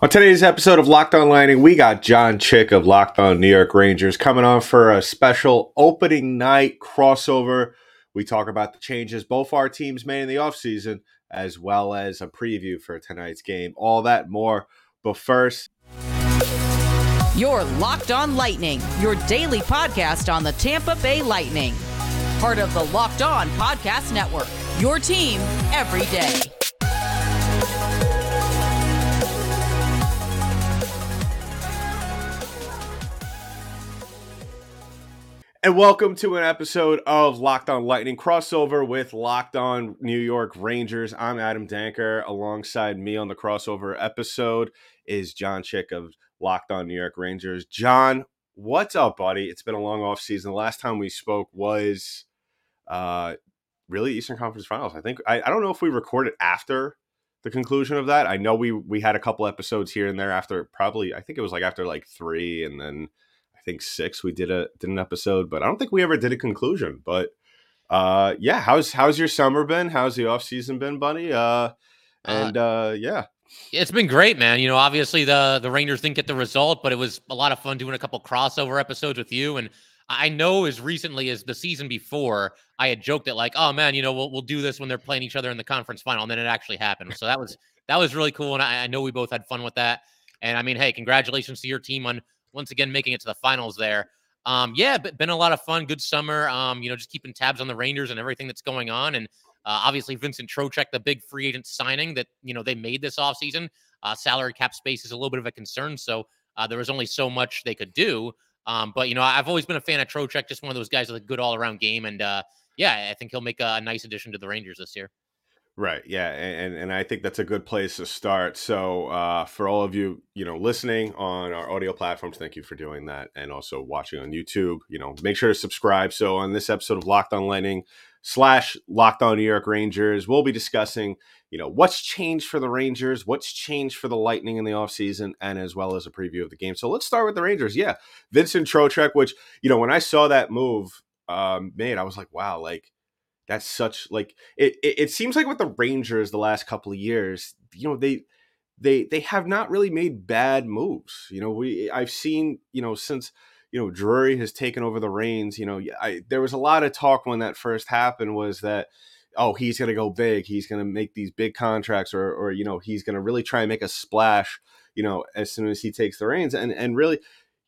On today's episode of Locked On Lightning, we got John Chick of Locked On New York Rangers coming on for a special opening night crossover. We talk about the changes both our teams made in the offseason, as well as a preview for tonight's game. All that more. But first, Your Locked On Lightning, your daily podcast on the Tampa Bay Lightning. Part of the Locked On Podcast Network. Your team every day. And welcome to an episode of Locked On Lightning crossover with Locked On New York Rangers. I'm Adam Danker. Alongside me on the crossover episode is John Chick of Locked On New York Rangers. John, what's up, buddy? It's been a long off season. The last time we spoke was uh, really Eastern Conference Finals. I think I, I don't know if we recorded after the conclusion of that. I know we we had a couple episodes here and there after probably I think it was like after like three and then think six we did a did an episode, but I don't think we ever did a conclusion. But uh yeah, how's how's your summer been? How's the off season been, buddy? Uh and uh yeah. It's been great, man. You know, obviously the the Rangers didn't get the result, but it was a lot of fun doing a couple crossover episodes with you. And I know as recently as the season before, I had joked that like, oh man, you know, we'll we'll do this when they're playing each other in the conference final, and then it actually happened. So that was that was really cool, and I, I know we both had fun with that. And I mean, hey, congratulations to your team on once again making it to the finals there. Um, yeah, but been a lot of fun. Good summer. Um, you know, just keeping tabs on the Rangers and everything that's going on. And uh, obviously Vincent Trocheck, the big free agent signing that you know they made this offseason. Uh, salary cap space is a little bit of a concern, so uh, there was only so much they could do. Um, but you know, I've always been a fan of Trocheck, just one of those guys with a good all around game, and uh, yeah, I think he'll make a nice addition to the Rangers this year. Right. Yeah. And and I think that's a good place to start. So uh, for all of you, you know, listening on our audio platforms, thank you for doing that, and also watching on YouTube. You know, make sure to subscribe. So on this episode of Locked On Lightning slash Locked On New York Rangers, we'll be discussing, you know, what's changed for the Rangers, what's changed for the Lightning in the offseason, and as well as a preview of the game. So let's start with the Rangers. Yeah, Vincent Trocheck, which you know, when I saw that move um, made, I was like, wow, like that's such like it, it, it seems like with the Rangers the last couple of years, you know, they they they have not really made bad moves. You know, we I've seen, you know, since you know Drury has taken over the reins, you know, I there was a lot of talk when that first happened was that oh, he's going to go big, he's going to make these big contracts or or you know, he's going to really try and make a splash, you know, as soon as he takes the reins and and really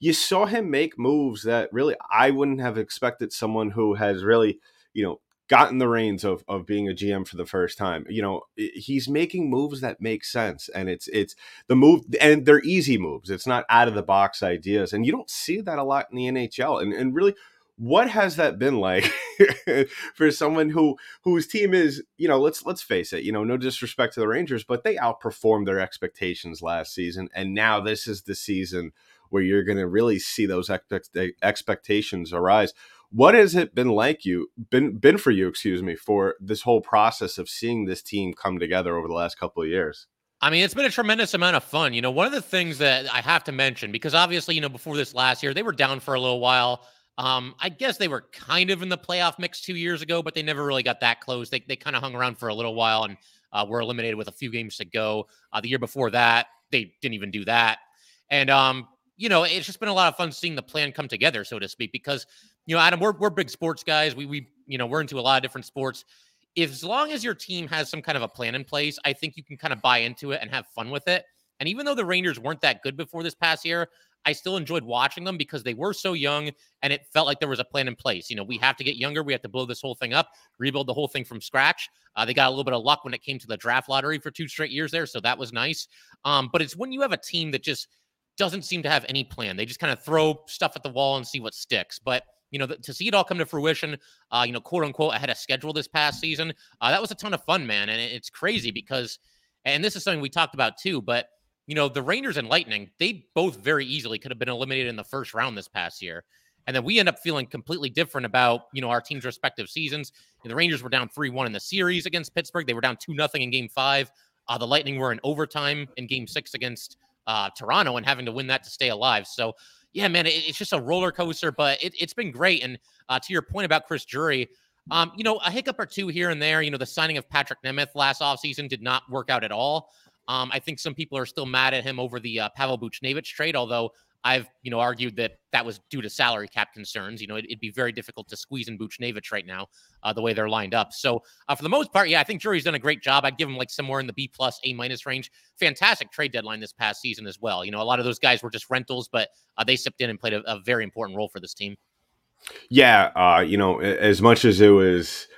you saw him make moves that really I wouldn't have expected someone who has really, you know, gotten the reins of of being a GM for the first time. You know, he's making moves that make sense, and it's it's the move, and they're easy moves. It's not out of the box ideas, and you don't see that a lot in the NHL. And and really, what has that been like for someone who whose team is you know let's let's face it you know no disrespect to the Rangers, but they outperformed their expectations last season, and now this is the season where you're going to really see those expect- expectations arise what has it been like you been been for you excuse me for this whole process of seeing this team come together over the last couple of years I mean, it's been a tremendous amount of fun. You know, one of the things that I have to mention, because obviously, you know, before this last year, they were down for a little while. Um, I guess they were kind of in the playoff mix two years ago, but they never really got that close. They, they kind of hung around for a little while and uh, were eliminated with a few games to go. Uh, the year before that, they didn't even do that. And, um, you know, it's just been a lot of fun seeing the plan come together, so to speak, because you know, Adam, we're we're big sports guys. We we you know we're into a lot of different sports. If as long as your team has some kind of a plan in place, I think you can kind of buy into it and have fun with it. And even though the Rangers weren't that good before this past year, I still enjoyed watching them because they were so young and it felt like there was a plan in place. You know, we have to get younger. We have to blow this whole thing up, rebuild the whole thing from scratch. Uh, they got a little bit of luck when it came to the draft lottery for two straight years there. So that was nice. Um, but it's when you have a team that just doesn't seem to have any plan. They just kind of throw stuff at the wall and see what sticks. But you know, to see it all come to fruition, uh, you know, quote unquote, ahead of schedule this past season, uh, that was a ton of fun, man. And it's crazy because, and this is something we talked about too, but you know, the Rangers and Lightning, they both very easily could have been eliminated in the first round this past year. And then we end up feeling completely different about, you know, our team's respective seasons. The Rangers were down 3 1 in the series against Pittsburgh. They were down 2 0 in game five. Uh, the Lightning were in overtime in game six against uh, Toronto and having to win that to stay alive. So yeah, man, it, it's just a roller coaster, but it, has been great. And uh, to your point about Chris Drury, um, you know, a hiccup or two here and there. You know, the signing of Patrik Nemeth last offseason did not work out at all. Um, I think some people are still mad at him over the uh, Pavel Buchnevich trade, although I've you know argued that that was due to salary cap concerns. You know, it, would be very difficult to squeeze in Buchnevich right now, uh, the way they're lined up. So uh, for the most part, yeah, I think Drury's done a great job. I'd give him like somewhere in the B plus, A minus range. Fantastic trade deadline this past season as well. You know, a lot of those guys were just rentals, but uh, they stepped in and played a, a, very important role for this team. Yeah, uh, you know, as much as it was.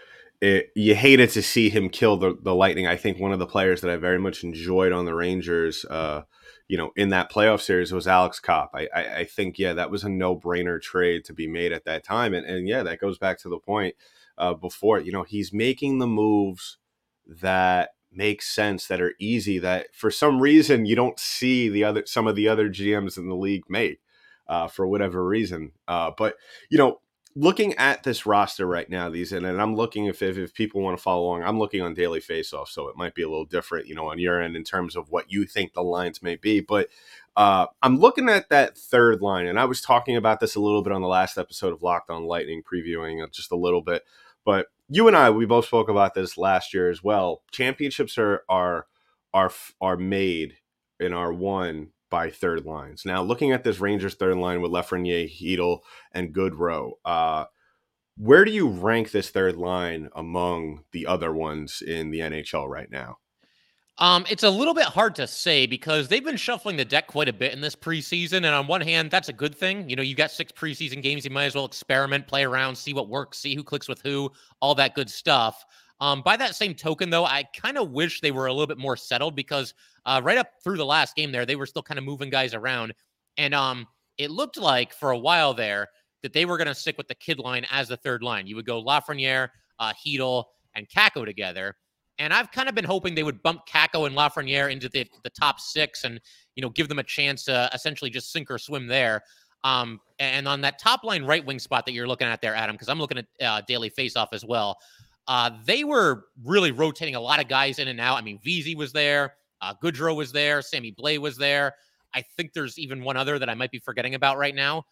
It, you hated to see him kill the, the Lightning. I think one of the players that I very much enjoyed on the Rangers, uh, you know, in that playoff series was Alex Copp. I, I, I think, yeah, that was a no brainer trade to be made at that time. And, and yeah, that goes back to the point uh, before, you know, he's making the moves that make sense, that are easy, that for some reason you don't see the other, some of the other GMs in the league make. Uh, for whatever reason. Uh, but you know, looking at this roster right now, these and, and I'm looking if, if, if people want to follow along, I'm looking on daily faceoff, so it might be a little different, you know, on your end in terms of what you think the lines may be. But uh, I'm looking at that third line, and I was talking about this a little bit on the last episode of Locked On Lightning, previewing it just a little bit. But you and I, we both spoke about this last year as well. Championships are are are are made and are won by third lines. Now, looking at this Rangers third line with Lafreniere, Chytil, and Goodrow, uh, where do you rank this third line among the other ones in the NHL right now? Um, it's a little bit hard to say because they've been shuffling the deck quite a bit in this preseason. And on one hand, that's a good thing. You know, you got six preseason games, you might as well experiment, play around, see what works, see who clicks with who, all that good stuff. Um, by that same token, though, I kind of wish they were a little bit more settled because uh, right up through the last game there, they were still kind of moving guys around. And um, it looked like for a while there that they were going to stick with the kid line as the third line. You would go Lafreniere, uh, Chytil, and Kakko together. And I've kind of been hoping they would bump Kakko and Lafreniere into the, the top six and, you know, give them a chance to essentially just sink or swim there. Um, and on that top line right wing spot that you're looking at there, Adam, because I'm looking at uh, daily faceoff as well. Uh, they were really rotating a lot of guys in and out. I mean, Vesey was there, uh, Goodrow was there, Sammy Blais was there. I think there's even one other that I might be forgetting about right now.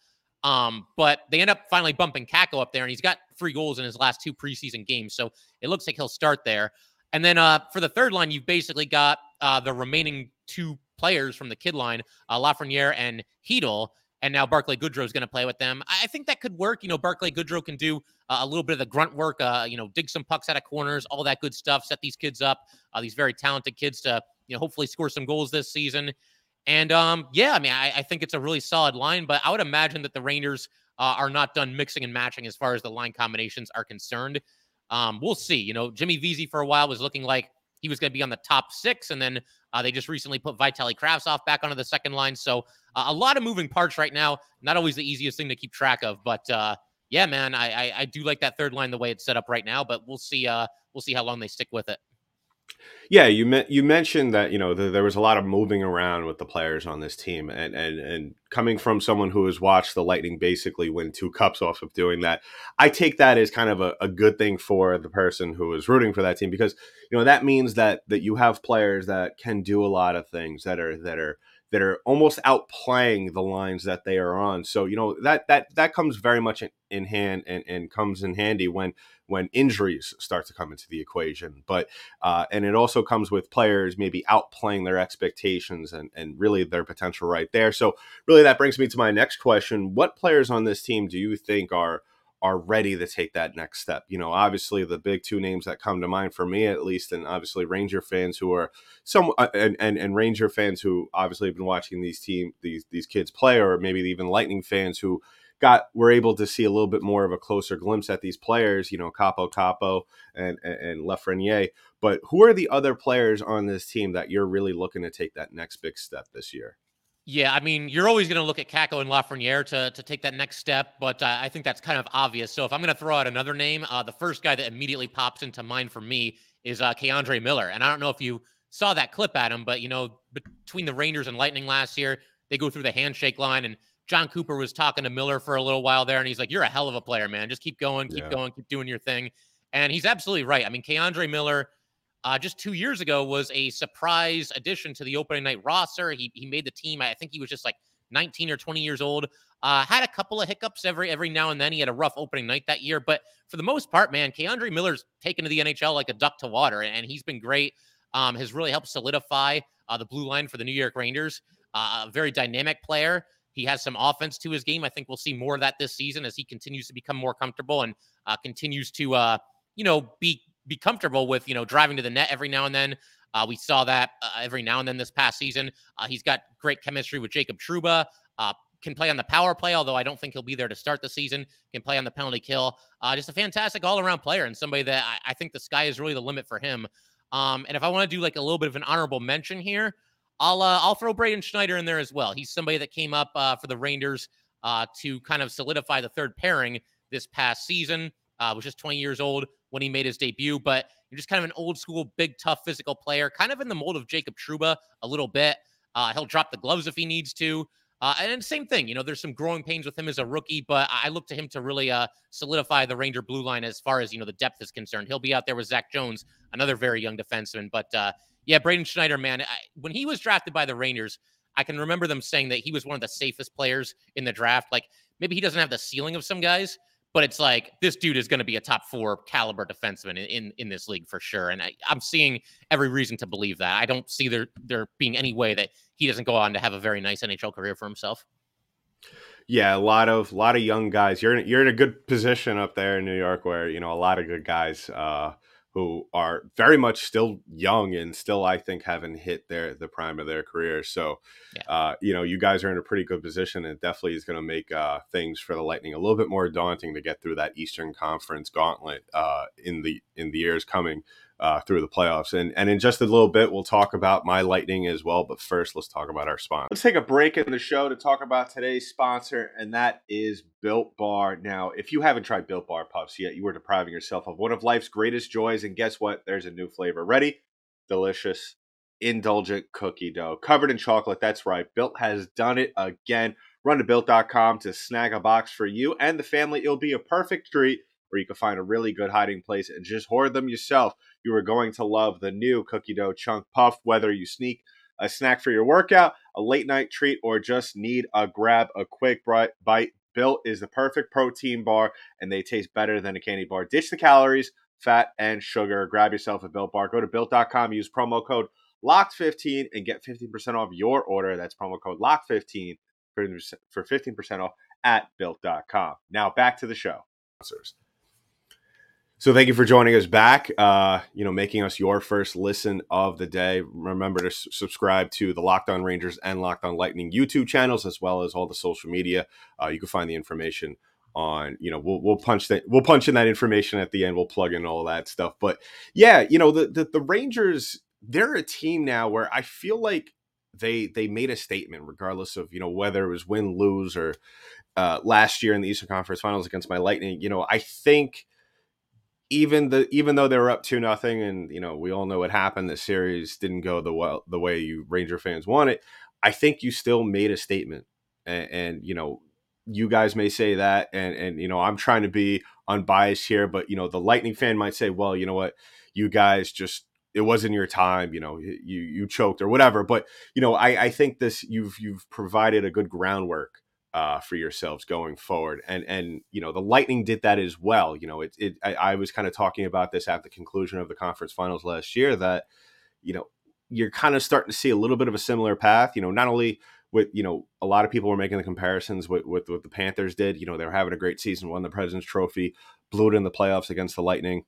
Um, but they end up finally bumping Kakko up there, and he's got three goals in his last two preseason games. So it looks like he'll start there. And then uh, for the third line, you've basically got uh, the remaining two players from the kid line, uh, Lafreniere and Chytil and now Barclay Goodrow is going to play with them. I think that could work. You know, Barclay Goodrow can do uh, a little bit of the grunt work, uh, you know, dig some pucks out of corners, all that good stuff, set these kids up, uh, these very talented kids to, you know, hopefully score some goals this season. And um, yeah, I mean, I, I, think it's a really solid line, but I would imagine that the Rangers uh, are not done mixing and matching as far as the line combinations are concerned. Um, we'll see. You know, Jimmy Vesey for a while was looking like he was going to be on the top six, and then uh, they just recently put Vitaly Kravtsov back onto the second line. So uh, a lot of moving parts right now. Not always the easiest thing to keep track of, but uh, yeah, man, I, I, I do like that third line the way it's set up right now. But we'll see. Uh, we'll see how long they stick with it. Yeah, you me- you mentioned that you know the, there was a lot of moving around with the players on this team, and and and coming from someone who has watched the Lightning basically win two cups off of doing that, I take that as kind of a, a good thing for the person who is rooting for that team because you know that means that that you have players that can do a lot of things that are that are that are almost outplaying the lines that they are on. So you know that that that comes very much in, in hand and, and comes in handy when when injuries start to come into the equation. But uh, and it also comes with players maybe outplaying their expectations and and really their potential right there. So really that brings me to my next question: What players on this team do you think are are ready to take that next step. You know, obviously the big two names that come to mind for me at least, and obviously Ranger fans who are some uh, and, and and Ranger fans who obviously have been watching these team these these kids play, or maybe even Lightning fans who got were able to see a little bit more of a closer glimpse at these players. You know, Capo Capo and and, and. But who are the other players on this team that you're really looking to take that next big step this year? Yeah, I mean, you're always going to look at Kakko and Lafreniere to, to take that next step, but uh, I think that's kind of obvious. So if I'm going to throw out another name, uh, the first guy that immediately pops into mind for me is uh, K'Andre Miller. And I don't know if you saw that clip at him, but, you know, between the Rangers and Lightning last year, they go through the handshake line, and Jon Cooper was talking to Miller for a little while there, and he's like, You're a hell of a player, man. Just keep going, keep yeah. going, keep doing your thing. And he's absolutely right. I mean, K'Andre Miller – uh, just two years ago was a surprise addition to the opening night roster. He he made the team. I think he was just like 19 or 20 years old. Uh, had a couple of hiccups every every now and then. He had a rough opening night that year, but for the most part, man, K'Andre Miller's taken to the NHL like a duck to water, and he's been great. Um, has really helped solidify uh, the blue line for the New York Rangers. Uh, a very dynamic player. He has some offense to his game. I think we'll see more of that this season as he continues to become more comfortable and uh, continues to, uh, you know, be be comfortable with, you know, driving to the net every now and then. Uh, we saw that uh, every now and then this past season. Uh, he's got great chemistry with Jacob Trouba. Uh, can play on the power play, although I don't think he'll be there to start the season. Can play on the penalty kill. Uh, just a fantastic all around player and somebody that I, I, think the sky is really the limit for him. Um, and if I want to do like a little bit of an honorable mention here, I'll uh, I'll throw Braden Schneider in there as well. He's somebody that came up for the Rangers to kind of solidify the third pairing this past season. Uh, was just 20 years old when he made his debut, but you're just kind of an old school, big, tough, physical player, kind of in the mold of Jacob Trouba a little bit. Uh, he'll drop the gloves if he needs to. Uh, and same thing, you know, there's some growing pains with him as a rookie, but I look to him to really uh, solidify the Ranger blue line as far as, you know, the depth is concerned. He'll be out there with Zach Jones, another very young defenseman. But uh, yeah, Braden Schneider, man, I, when he was drafted by the Rangers, I can remember them saying that he was one of the safest players in the draft. Like maybe he doesn't have the ceiling of some guys, but it's like this dude is going to be a top four caliber defenseman in, in, in this league for sure. And I, am seeing every reason to believe that. I don't see there there being any way that he doesn't go on to have a very nice NHL career for himself. Yeah, a lot of a lot of young guys. You're in, you're in a good position up there in New York, where you know a lot of good guys. Uh, who are very much still young and still I think haven't hit their the prime of their career. So, yeah. uh, you know, you guys are in a pretty good position, and definitely is going to make uh, things for the Lightning a little bit more daunting to get through that Eastern Conference gauntlet uh, in the in the years coming uh, through the playoffs. And and in just a little bit, we'll talk about my Lightning as well. But first, let's talk about our sponsor. Let's take a break in the show to talk about today's sponsor, and that is Built Bar. Now, if you haven't tried Built Bar Puffs yet, you are depriving yourself of one of life's greatest joys. And guess what? There's a new flavor ready, delicious. Indulgent cookie dough covered in chocolate. That's right. Built has done it again. Run to built.com to snag a box for you and the family. It'll be a perfect treat where you can find a really good hiding place and just hoard them yourself. You are going to love the new cookie dough chunk puff, whether you sneak a snack for your workout, a late night treat, or just need a grab a quick bite. Built is the perfect protein bar, and they taste better than a candy bar. Ditch the calories, fat, and sugar. Grab yourself a Built bar. Go to built.com, use promo code LOCKED15 and get 15% off your order. That's promo code LOCKED15 for 15% off at built.com. Now back to the show. So thank you for joining us back. Uh, you know, making us your first listen of the day. Remember to s- subscribe to the Locked On Rangers and Locked On Lightning YouTube channels, as well as all the social media. Uh, you can find the information on. You know, we'll we'll punch that we'll punch in that information at the end. We'll plug in all that stuff. But yeah, you know, the the, the Rangers they're a team now where I feel like they they made a statement, regardless of you know whether it was win lose or uh, last year in the Eastern Conference Finals against my Lightning. You know, I think even the even though they were up two nothing, and you know we all know what happened. The series didn't go the well the way you Ranger fans want it. I think you still made a statement, and, and you know you guys may say that, and and you know I'm trying to be unbiased here, but you know the Lightning fan might say, well, you know what, you guys just it wasn't your time, you know, you you choked or whatever. But you know, I I think this you've you've provided a good groundwork uh, for yourselves going forward. And and you know the Lightning did that as well. You know, it, it I, I was kind of talking about this at the conclusion of the conference finals last year that you know you're kind of starting to see a little bit of a similar path. You know, not only with you know a lot of people were making the comparisons with, with what the Panthers did. You know, they were having a great season, won the President's Trophy, blew it in the playoffs against the Lightning.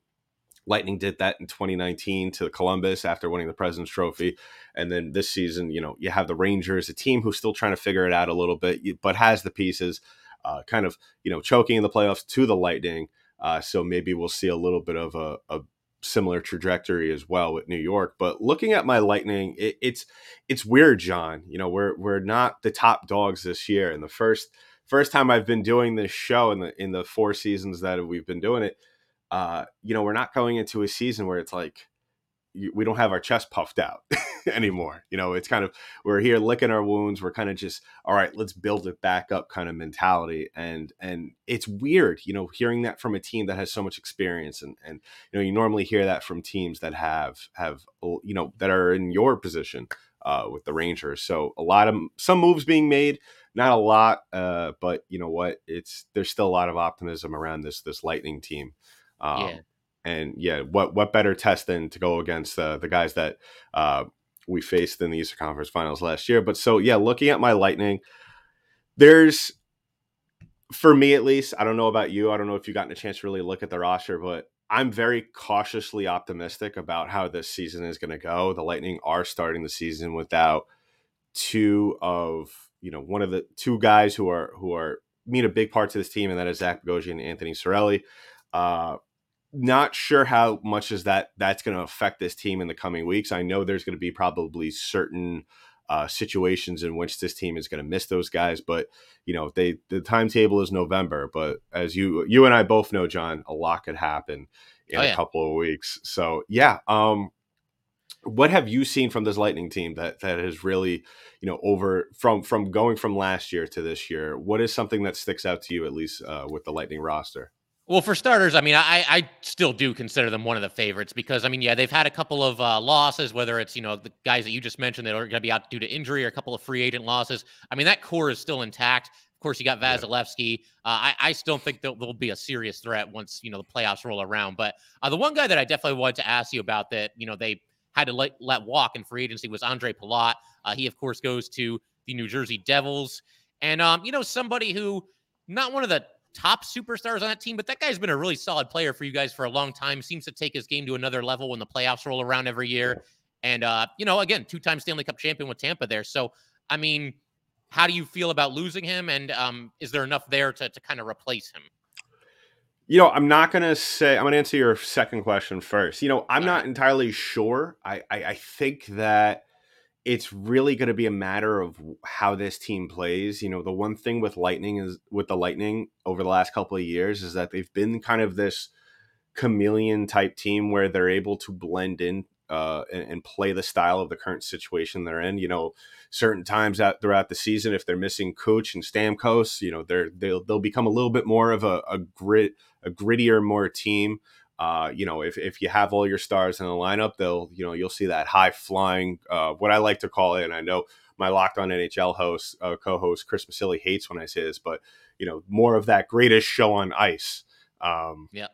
Lightning did that in 2019 to Columbus after winning the President's Trophy. And then this season, you know, you have the Rangers, a team who's still trying to figure it out a little bit, but has the pieces, uh, kind of, you know, choking in the playoffs to the Lightning. Uh, so maybe we'll see a little bit of a, a, similar trajectory as well with New York. But looking at my Lightning, it, it's it's weird, John. You know, we're we're not the top dogs this year. And the first first time I've been doing this show in the in the four seasons that we've been doing it, uh, you know, we're not going into a season where it's like we don't have our chest puffed out anymore. You know, it's kind of we're here licking our wounds. We're kind of just all right. Let's build it back up, kind of mentality. And and it's weird, you know, hearing that from a team that has so much experience. And and you know, you normally hear that from teams that have have you know that are in your position uh, with the Rangers. So a lot of some moves being made, not a lot, uh, but you know what? It's there's still a lot of optimism around this this Lightning team. Um, yeah. And yeah, what what better test than to go against uh, the guys that uh, we faced in the Eastern Conference Finals last year. But so yeah, looking at my Lightning, there's for me at least. I don't know about you. I don't know if you've gotten a chance to really look at the roster, but I'm very cautiously optimistic about how this season is going to go. The Lightning are starting the season without two of you know one of the two guys who are who are mean a big part to this team, and that is Zach Bogosian and Anthony Cirelli. Uh, not sure how much is that that's going to affect this team in the coming weeks. I know there's going to be probably certain uh, situations in which this team is going to miss those guys, but you know they the timetable is November. But as you you and I both know, John, a lot could happen in oh, yeah. a couple of weeks. So yeah, um, what have you seen from this Lightning team that that has really you know over from from going from last year to this year? What is something that sticks out to you at least uh, with the Lightning roster? Well, for starters, I mean, I, I still do consider them one of the favorites because, I mean, yeah, they've had a couple of uh, losses, whether it's, you know, the guys that you just mentioned that are going to be out due to injury or a couple of free agent losses. I mean, that core is still intact. Of course, you got Vasilevskiy. Uh, I, I still think there will be a serious threat once, you know, the playoffs roll around. But uh, the one guy that I definitely wanted to ask you about that, you know, they had to let, let walk in free agency was Andre Palat. Uh, he, of course, goes to the New Jersey Devils. And, um, you know, somebody who, not one of the top superstars on that team, but that guy's been a really solid player for you guys for a long time. Seems to take his game to another level when the playoffs roll around every year. And uh, you know, again, two-time Stanley Cup champion with Tampa there. So, I mean, how do you feel about losing him? And um, is there enough there to to kind of replace him? You know, I'm not gonna say. I'm gonna answer your second question first. You know, I'm not entirely sure. I, I, I think that it's really going to be a matter of how this team plays. You know, the one thing with Lightning is with the Lightning over the last couple of years is that they've been kind of this chameleon type team where they're able to blend in uh, and, and, play the style of the current situation they're in. You know, certain times out throughout the season, if they're missing Cooch and Stamkos, you know, they're they'll they'll become a little bit more of a, a grit, a grittier, more team. Uh, you know, if, if you have all your stars in the lineup, they'll, you know, you'll see that high flying, uh, what I like to call it. And I know my locked on NHL host, uh, co-host Chris Masilli hates when I say this, but you know, more of that greatest show on ice, um, yeah,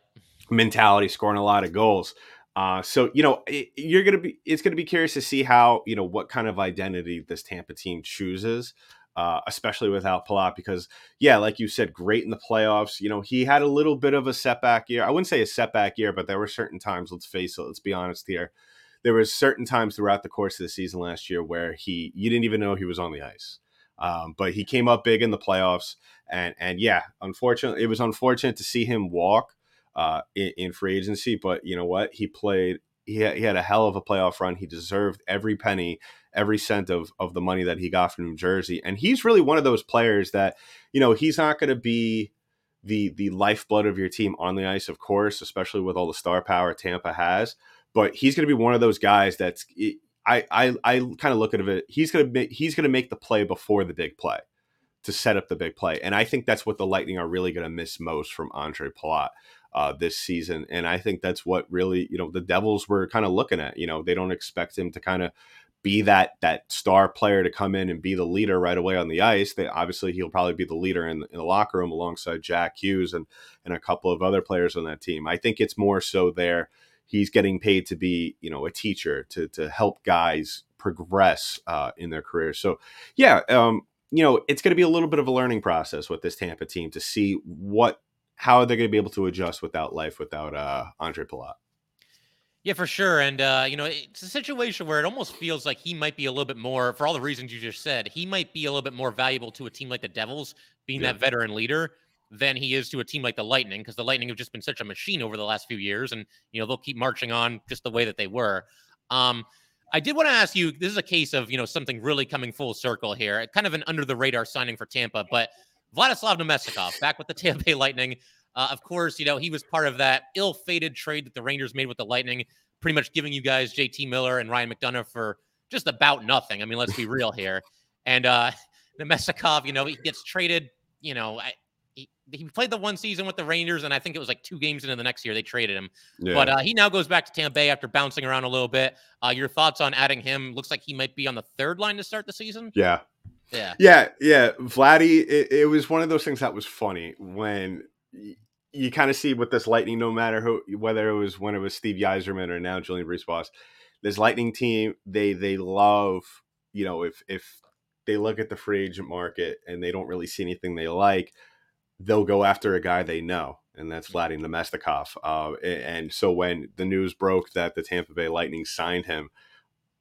mentality, scoring a lot of goals. Uh, so you know, it, you're gonna be, it's gonna be curious to see how you know what kind of identity this Tampa team chooses uh, especially without Palat, because yeah, like you said, great in the playoffs. You know, he had a little bit of a setback year. I wouldn't say a setback year, but there were certain times. Let's face it. Let's be honest here. There was certain times throughout the course of the season last year where he you didn't even know he was on the ice. Um, but he came up big in the playoffs, and and yeah, unfortunately, it was unfortunate to see him walk uh, in, in free agency. But you know what? He played. He had, he had a hell of a playoff run. He deserved every penny every cent of of the money that he got from New Jersey. And he's really one of those players that, you know, he's not going to be the the lifeblood of your team on the ice, of course, especially with all the star power Tampa has. But he's going to be one of those guys that's I I, I kind of look at it. He's going to he's going to make the play before the big play to set up the big play, and I think that's what the Lightning are really going to miss most from Andre Palat. Uh, this season. And I think that's what really, you know, the Devils were kind of looking at. You know, they don't expect him to kind of be that that star player to come in and be the leader right away on the ice. They, obviously, he'll probably be the leader in, in, the locker room alongside Jack Hughes and and a couple of other players on that team. I think it's more so there. He's getting paid to be, you know, a teacher to to help guys progress uh, in their careers. So, yeah, um, you know, it's going to be a little bit of a learning process with this Tampa team to see what how they're going to be able to adjust without life without uh, Andre Palat. Yeah, for sure. And, uh, you know, it's a situation where it almost feels like he might be a little bit more, for all the reasons you just said, he might be a little bit more valuable to a team like the Devils, being yeah. that veteran leader, than he is to a team like the Lightning, because the Lightning have just been such a machine over the last few years. And, you know, they'll keep marching on just the way that they were. Um, I did want to ask you this is a case of, you know, something really coming full circle here, kind of an under the radar signing for Tampa, but Vladislav Namestnikov back with the Tampa Bay Lightning. Uh, of course, you know, he was part of that ill fated trade that the Rangers made with the Lightning, pretty much giving you guys JT Miller and Ryan McDonagh for just about nothing. I mean, let's be real here. And uh, Namestnikov, you know, he gets traded, you know, I, he, he played the one season with the Rangers, and I think it was like two games into the next year they traded him. Yeah. But uh, he now goes back to Tampa Bay after bouncing around a little bit. Uh, your thoughts on adding him? Looks like he might be on the third line to start the season. Yeah. Yeah. Yeah. Yeah. Vladdy, it, it was one of those things that was funny when you kind of see with this Lightning, no matter who, whether it was when it was Steve Yzerman or now Julien BriseBois, this Lightning team, they they love, you know, if if they look at the free agent market and they don't really see anything they like, they'll go after a guy they know, and that's Vladimir Namestnikov. Uh, and so when the news broke that the Tampa Bay Lightning signed him,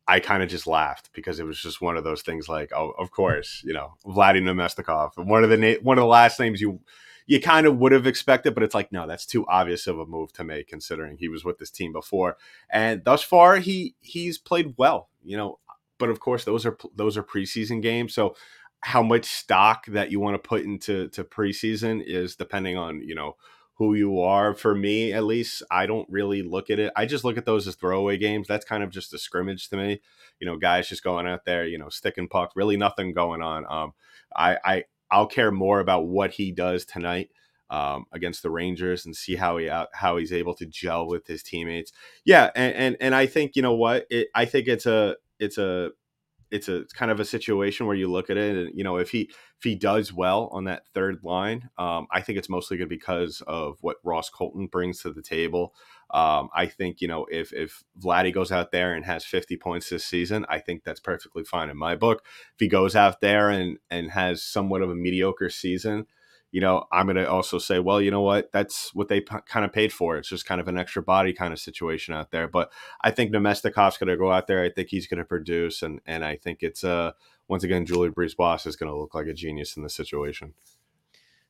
I kind of just laughed because it was just one of those things like, oh, of course, you know, Vladimir Namestnikov, one of the na- one of the last names you you kind of would have expected, but it's like, no, that's too obvious of a move to make considering he was with this team before. And thus far, he he's played well, you know. But of course, those are those are preseason games, so how much stock that you want to put into to preseason is depending on you know who you are. For me, at least, I don't really look at it. I just look at those as throwaway games. That's kind of just a scrimmage to me. You know, guys just going out there, you know, sticking puck. Really, nothing going on. Um, I, I I'll care more about what he does tonight um, against the Rangers and see how he how he's able to gel with his teammates. Yeah, and and, and I think you know what it, I think it's a it's a it's a it's kind of a situation where you look at it and you know if he if he does well on that third line, um, I think it's mostly good because of what Ross Colton brings to the table. Um, I think you know if if Vladdy goes out there and has 50 points this season, I think that's perfectly fine in my book. If he goes out there and and has somewhat of a mediocre season, you know, I'm going to also say, well, you know what? That's what they p- kind of paid for. It's just kind of an extra body kind of situation out there. But I think Namestnikov's going to go out there. I think he's going to produce, and and I think it's uh once again, Julien BriseBois is going to look like a genius in this situation.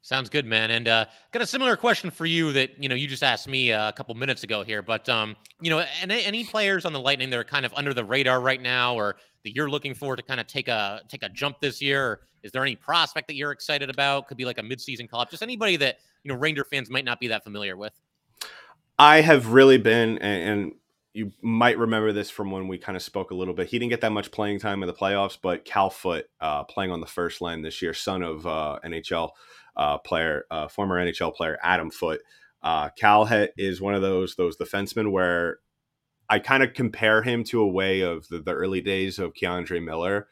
Sounds good, man. And uh, got a similar question for you that you know you just asked me uh, a couple minutes ago here. But um, you know, any, any players on the Lightning that are kind of under the radar right now, or that you're looking for to kind of take a take a jump this year? Is there any prospect that you're excited about? Could be like a midseason call up. Just anybody that you know Ranger fans might not be that familiar with. I have really been, and you might remember this from when we kind of spoke a little bit. He didn't get that much playing time in the playoffs, but Cal Foote uh, playing on the first line this year, son of uh, NHL uh, player, uh, former NHL player Adam Foote. Uh, Cal is one of those those defensemen where I kind of compare him to a way of the, the early days of K'Andre Miller,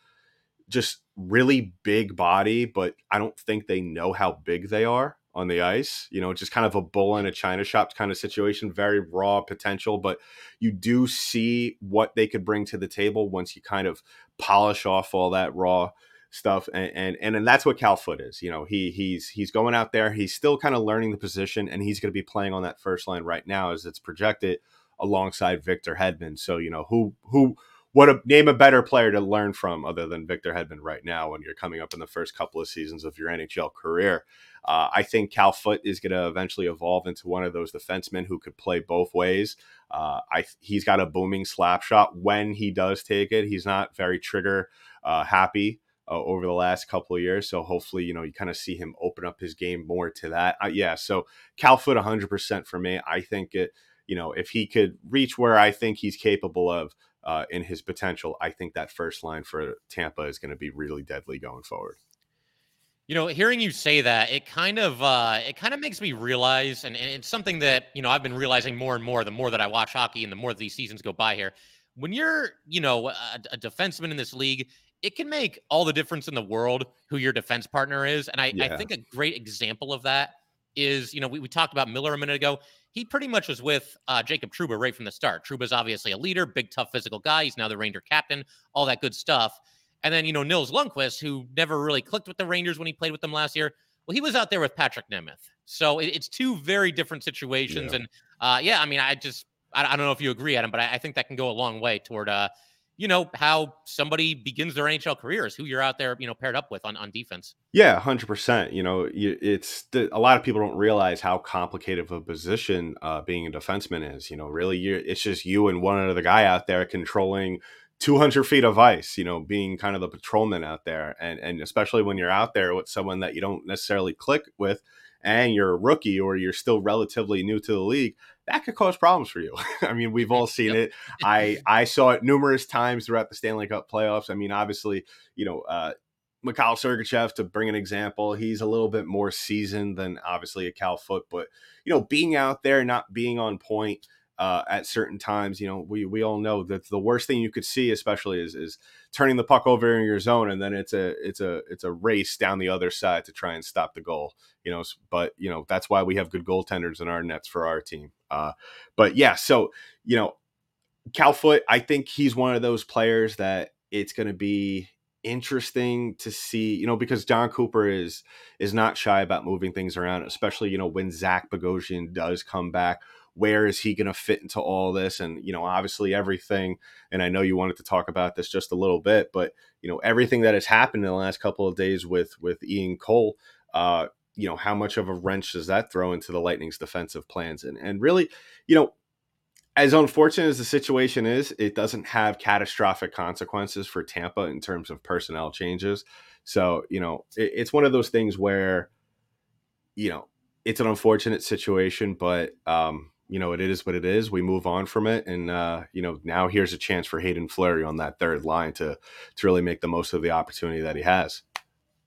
just really big body, but I don't think they know how big they are on the ice. You know, just kind of a bull in a china shop kind of situation, very raw potential, but you do see what they could bring to the table once you kind of polish off all that raw stuff and and and, that's what Cal Foote is. You know, he he's he's going out there, he's still kind of learning the position and he's going to be playing on that first line right now as it's projected alongside Victor Hedman. So, you know, who who what a name a better player to learn from other than Victor Hedman right now when you're coming up in the first couple of seasons of your NHL career. Uh, I think Cal Foote is going to eventually evolve into one of those defensemen who could play both ways. Uh, I he's got a booming slap shot when he does take it. He's not very trigger uh, happy. Uh, over the last couple of years, so hopefully, you know, you kind of see him open up his game more to that. Uh, yeah, so Cal Foote 100% for me. I think it, you know, if he could reach where I think he's capable of, uh, in his potential, I think that first line for Tampa is going to be really deadly going forward. You know, hearing you say that, it kind of uh, it kind of makes me realize, and, and it's something that you know I've been realizing more and more the more that I watch hockey and the more these seasons go by here. When you're, you know, a, a defenseman in this league, it can make all the difference in the world who your defense partner is. And I, yeah. I think a great example of that is, you know, we, we talked about Miller a minute ago he pretty much was with uh, Jacob Trouba right from the start. Trouba's obviously a leader, big, tough, physical guy. He's now the Ranger captain, all that good stuff. And then, you know, Nils Lundkvist, who never really clicked with the Rangers when he played with them last year. Well, he was out there with Patrik Nemeth. So it, it's two very different situations. Yeah. And uh, yeah, I mean, I just, I, I, don't know if you agree, Adam, but I, I think that can go a long way toward, uh, you know, how somebody begins their NHL career is who you're out there, you know, paired up with on, on defense. Yeah, 100%. You know, it's a lot of people don't realize how complicated of a position uh, being a defenseman is. You know, really, it's just you and one other guy out there controlling 200 feet of ice, you know, being kind of the patrolman out there. And, and especially when you're out there with someone that you don't necessarily click with and you're a rookie or you're still relatively new to the league, that could cause problems for you. I mean, we've all seen yep. it. I I saw it numerous times throughout the Stanley Cup playoffs. I mean, obviously, you know, uh, Mikhail Sergachev, to bring an example, he's a little bit more seasoned than obviously a Cal Foote, but you know, being out there, not being on point uh, at certain times. You know, we we all know that the worst thing you could see, especially, is is turning the puck over in your zone, and then it's a it's a it's a race down the other side to try and stop the goal. You know, but you know that's why we have good goaltenders in our nets for our team. Uh, but yeah, so you know, Cal Foote, I think he's one of those players that it's going to be interesting to see, you know, because Jon Cooper is is not shy about moving things around, especially you know when Zach Bogosian does come back. Where is he going to fit into all this? And you know, obviously everything. And I know you wanted to talk about this just a little bit, but you know, everything that has happened in the last couple of days with with Ian Cole. Uh, you know, how much of a wrench does that throw into the Lightning's defensive plans? And and really, you know, as unfortunate as the situation is, it doesn't have catastrophic consequences for Tampa in terms of personnel changes. So, you know, it, it's one of those things where, you know, it's an unfortunate situation, but, um, you know, it is what it is. We move on from it. And, uh, you know, now here's a chance for Hayden Fleury on that third line to, to really make the most of the opportunity that he has.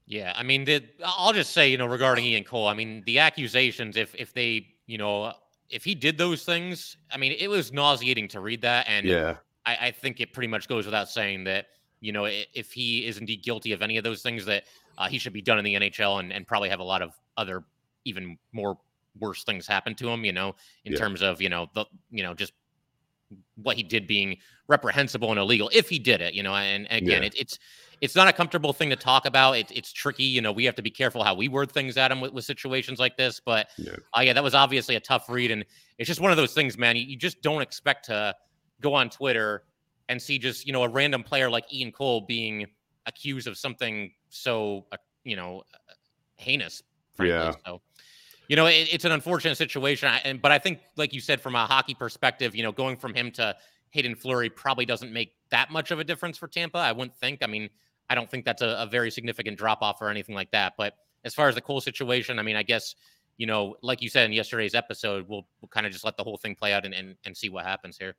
Yeah. I mean, the, I'll just say, you know, regarding Ian Cole, I mean, the accusations, if, if they, you know, if he did those things, I mean, it was nauseating to read that, and yeah, I, I think it pretty much goes without saying that you know if he is indeed guilty of any of those things, that uh, he should be done in the NHL and, and probably have a lot of other even more worse things happen to him. You know, in yeah. terms of you know the you know just what he did being reprehensible and illegal if he did it. You know, and, and again, yeah. it, it's it's not a comfortable thing to talk about. It, it's tricky. You know, we have to be careful how we word things at him with, with situations like this. But yeah. Uh, yeah, that was obviously a tough read. And it's just one of those things, man. You, you, just don't expect to go on Twitter and see just, you know, a random player like Ian Cole being accused of something so, uh, you know, uh, heinous. Frankly. Yeah. So, you know, it, it's an unfortunate situation. I, and, but I think, like you said, from a hockey perspective, you know, going from him to Hayden Fleury probably doesn't make that much of a difference for Tampa. I wouldn't think. I mean, I don't think that's a, a very significant drop off or anything like that. But as far as the Cole situation, I mean, I guess you know, like you said in yesterday's episode, we'll, we'll kind of just let the whole thing play out and, and, and see what happens here.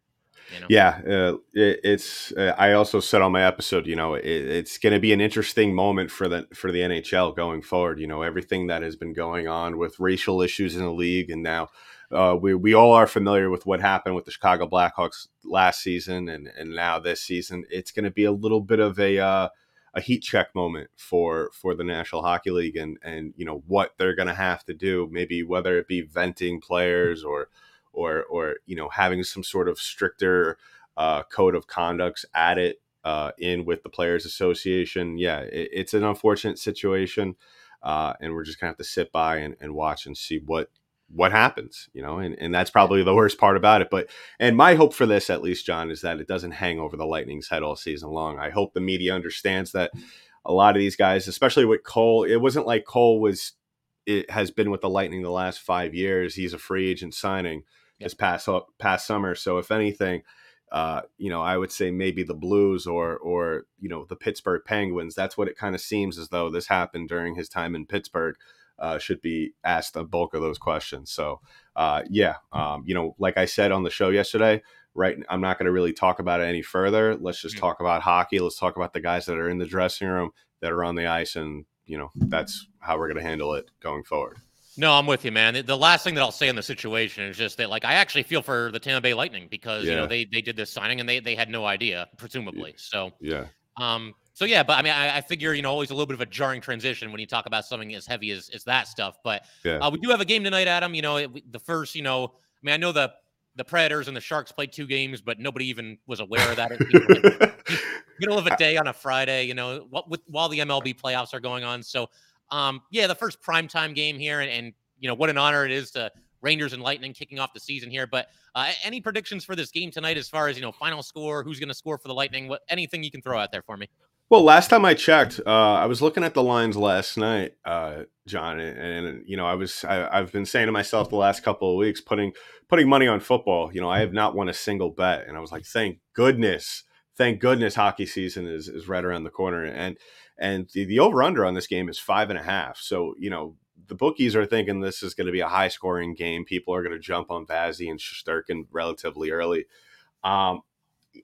You know? Yeah, uh, it, it's. Uh, I also said on my episode, you know, it, it's going to be an interesting moment for the for the NHL going forward. You know, everything that has been going on with racial issues in the league, and now uh, we we all are familiar with what happened with the Chicago Blackhawks last season, and and now this season. It's going to be a little bit of a uh, a heat check moment for for the National Hockey League and and you know what they're going to have to do maybe whether it be venting players or or or you know having some sort of stricter uh, code of conducts added uh, in with the players association yeah it, it's an unfortunate situation uh, and we're just gonna have to sit by and, and watch and see what what happens, you know, and, and that's probably the worst part about it. But and my hope for this, at least, John, is that it doesn't hang over the Lightning's head all season long. I hope the media understands that a lot of these guys, especially with Cole, it wasn't like Cole was it has been with the Lightning the last five years. He's a free agent signing yep. this past past summer. So if anything, uh, you know, I would say maybe the Blues or or you know the Pittsburgh Penguins. That's what it kind of seems as though this happened during his time in Pittsburgh uh, should be asked the bulk of those questions. So, uh, yeah, um, you know, like I said on the show yesterday, right? I'm not going to really talk about it any further. Let's just mm-hmm. talk about hockey. Let's talk about the guys that are in the dressing room, that are on the ice, and you know, that's how we're going to handle it going forward. No, I'm with you, man. The last thing that I'll say in the situation is just that, like, I actually feel for the Tampa Bay Lightning because yeah. you know they they did this signing and they they had no idea, presumably. So yeah, um, so yeah, but I mean, I, I, figure you know always a little bit of a jarring transition when you talk about something as heavy as, as that stuff. But yeah. uh, we do have a game tonight, Adam. You know, it, the first, you know, I mean, I know the the Predators and the Sharks played two games, but nobody even was aware of that. middle of a day on a Friday, you know, what with while the MLB playoffs are going on. So, um, yeah, the first primetime game here, and, and you know what an honor it is to Rangers and Lightning kicking off the season here. But uh, any predictions for this game tonight, as far as you know, final score, who's going to score for the Lightning? What anything you can throw out there for me? Well, last time I checked, uh, I was looking at the lines last night, uh, John, and, and, you know, I was I, have been saying to myself the last couple of weeks, putting putting money on football. You know, I have not won a single bet, and I was like, thank goodness, thank goodness, hockey season is is right around the corner, and and the, the over under on this game is five and a half. So you know, the bookies are thinking this is going to be a high scoring game. People are going to jump on Vazzy and Shesterkin relatively early. Um,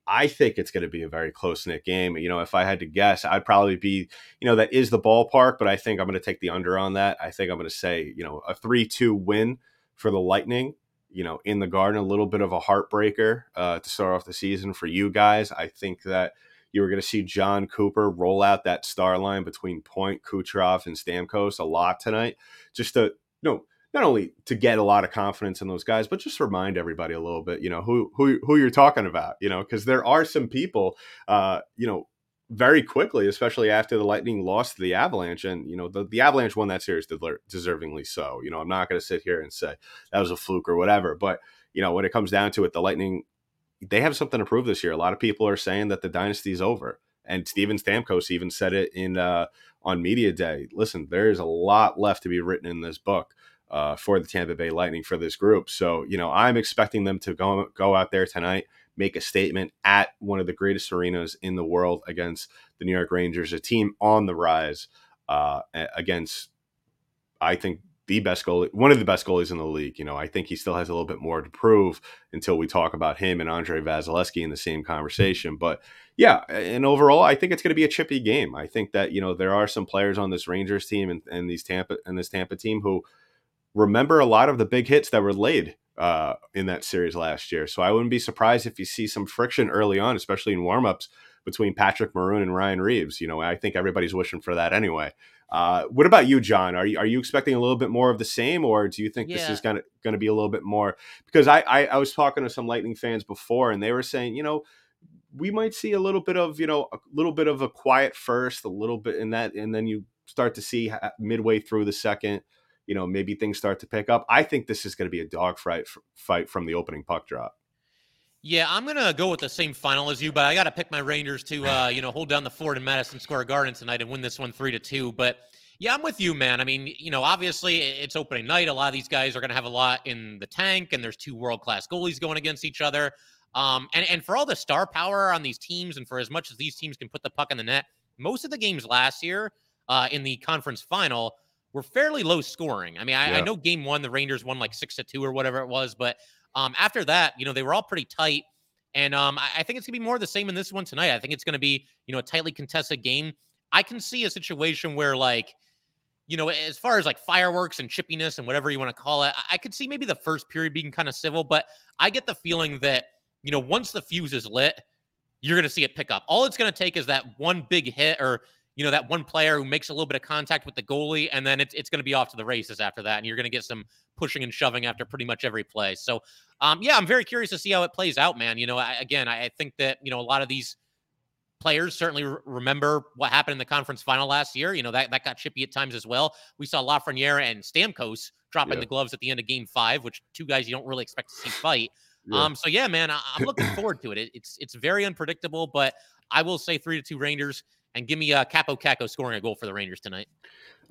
I think it's going to be a very close knit game. You know, if I had to guess, I'd probably be, you know, that is the ballpark, but I think I'm going to take the under on that. I think I'm going to say, you know, a 3 2 win for the Lightning, you know, in the garden, a little bit of a heartbreaker uh, to start off the season for you guys. I think that you were going to see Jon Cooper roll out that star line between Point, Kucherov, and Stamkos a lot tonight, just to, you know, not only to get a lot of confidence in those guys, but just remind everybody a little bit, you know, who who who you're talking about, you know, because there are some people, uh, you know, very quickly, especially after the Lightning lost to the Avalanche, and you know, the, the Avalanche won that series deservingly so. You know, I'm not going to sit here and say that was a fluke or whatever, but you know, when it comes down to it, the Lightning they have something to prove this year. A lot of people are saying that the dynasty is over, and Steven Stamkos even said it in uh, on media day. Listen, there is a lot left to be written in this book uh, for the Tampa Bay Lightning for this group. So you know, I'm expecting them to go go out there tonight, make a statement at one of the greatest arenas in the world against the New York Rangers, a team on the rise uh, against. I think the best goalie, one of the best goalies in the league. You know, I think he still has a little bit more to prove until we talk about him and Andrei Vasilevskiy in the same conversation. But yeah, and overall, I think it's going to be a chippy game. I think that you know there are some players on this Rangers team and, and these Tampa and this Tampa team who remember a lot of the big hits that were laid uh, in that series last year. So I wouldn't be surprised if you see some friction early on, especially in warmups between Patrick Maroon and Ryan Reaves. You know, I think everybody's wishing for that anyway. Uh, what about you, John? Are you are you expecting a little bit more of the same, or do you think yeah. this is gonna going to be a little bit more? Because I, I I was talking to some Lightning fans before, and they were saying, you know, we might see a little bit of you know a little bit of a quiet first, a little bit in that, and then you start to see midway through the second, you know, maybe things start to pick up. I think this is going to be a dogfight fight from the opening puck drop. Yeah, I'm gonna go with the same final as you, but I got to pick my Rangers to, uh, you know, hold down the fort in Madison Square Garden tonight and win this one three to two. But yeah, I'm with you, man. I mean, you know, obviously it's opening night. A lot of these guys are gonna have a lot in the tank, and there's two world class goalies going against each other. Um, and and for all the star power on these teams, and for as much as these teams can put the puck in the net, most of the games last year uh, in the conference final were fairly low scoring. I mean, I, yeah. I know game one the Rangers won like six to two or whatever it was, but um, after that, you know, they were all pretty tight. And um, I, I think it's going to be more the same in this one tonight. I think it's going to be, you know, a tightly contested game. I can see a situation where, like, you know, as far as like fireworks and chippiness and whatever you want to call it, I, I could see maybe the first period being kind of civil, but I get the feeling that, you know, once the fuse is lit, you're going to see it pick up. All it's going to take is that one big hit or, you know, that one player who makes a little bit of contact with the goalie, and then it's, it's going to be off to the races after that. And you're going to get some pushing and shoving after pretty much every play. So, um, yeah, I'm very curious to see how it plays out, man. You know, I, again, I, I think that, you know, a lot of these players certainly re- remember what happened in the conference final last year. You know, that, that got chippy at times as well. We saw Lafreniere and Stamkos dropping the gloves at the end of game five, which two guys you don't really expect to see fight. Yeah. Um, so yeah, man, I, am looking forward to it. it. It's it's very unpredictable, but I will say three to two Rangers and give me uh, Kaapo Kakko scoring a goal for the Rangers tonight.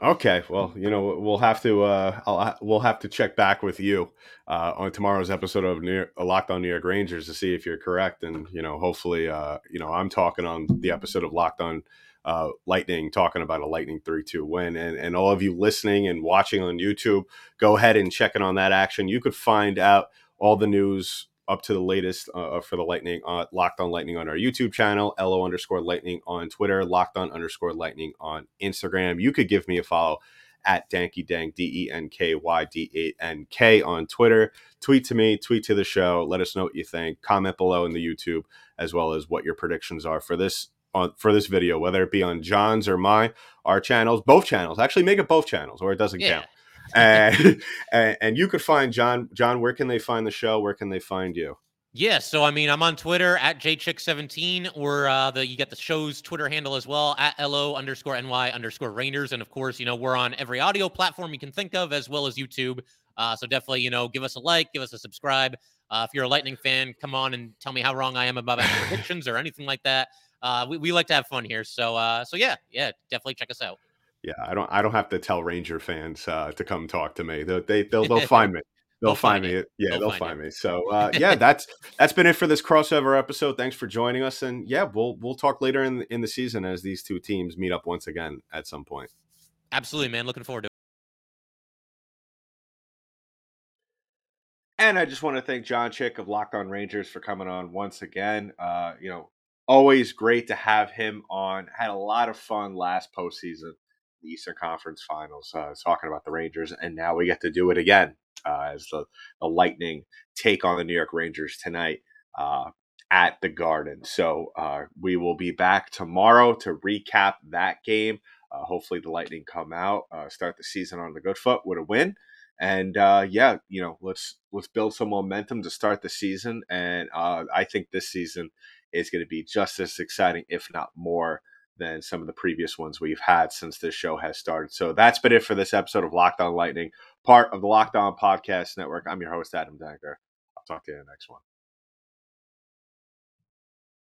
Okay, well, you know, we'll have to uh, I'll, we'll have to check back with you uh, on tomorrow's episode of New York, Locked On New York Rangers to see if you're correct, and you know, hopefully, uh, you know, I'm talking on the episode of Locked On uh, Lightning, talking about a Lightning three two win, and and all of you listening and watching on YouTube, go ahead and check in on that action. You could find out all the news up to the latest uh, uh, for the Lightning, uh, Locked On Lightning on our YouTube channel, LO underscore Lightning on Twitter, Locked On underscore Lightning on Instagram. You could give me a follow at Danky Dank, D E N K Y D A N K on Twitter. Tweet to me, tweet to the show. Let us know what you think. Comment below in the YouTube as well as what your predictions are for this on for this video, whether it be on John's or my our channels, both channels. Actually, make it both channels, or it doesn't yeah. count and, and, you could find John. John, where can they find the show? Where can they find you? Yeah, so I mean, I'm on Twitter at jchick17, or uh, the you get the show's Twitter handle as well at lo underscore ny underscore Rangers, and of course, you know we're on every audio platform you can think of as well as YouTube. Uh, so definitely, you know, give us a like, give us a subscribe. Uh, if you're a Lightning fan, come on and tell me how wrong I am about predictions or anything like that. Uh, we, we like to have fun here, so uh, so yeah, yeah, definitely check us out. Yeah, I don't. I don't have to tell Ranger fans uh, to come talk to me. They'll, they they'll they'll find me. They'll, they'll find, find me. Yeah, they'll, they'll find, find me. So uh, yeah, that's that's been it for this crossover episode. Thanks for joining us, and yeah, we'll we'll talk later in in the season as these two teams meet up once again at some point. Absolutely, man. Looking forward to. it. And I just want to thank John Chick of Locked On Rangers for coming on once again. Uh, you know, always great to have him on. Had a lot of fun last postseason the Eastern Conference Finals, uh, talking about the Rangers, and now we get to do it again uh, as the, the Lightning take on the New York Rangers tonight uh, at the Garden. So uh, we will be back tomorrow to recap that game. Uh, hopefully, the Lightning come out, uh, start the season on the good foot with a win, And yeah, you know, let's let's build some momentum to start the season. And I think this season is going to be just as exciting, if not more, than some of the previous ones we've had since this show has started. So that's been it for this episode of Locked On Lightning, part of the Locked On Podcast Network. I'm your host, Adam Danker. I'll talk to you in the next one.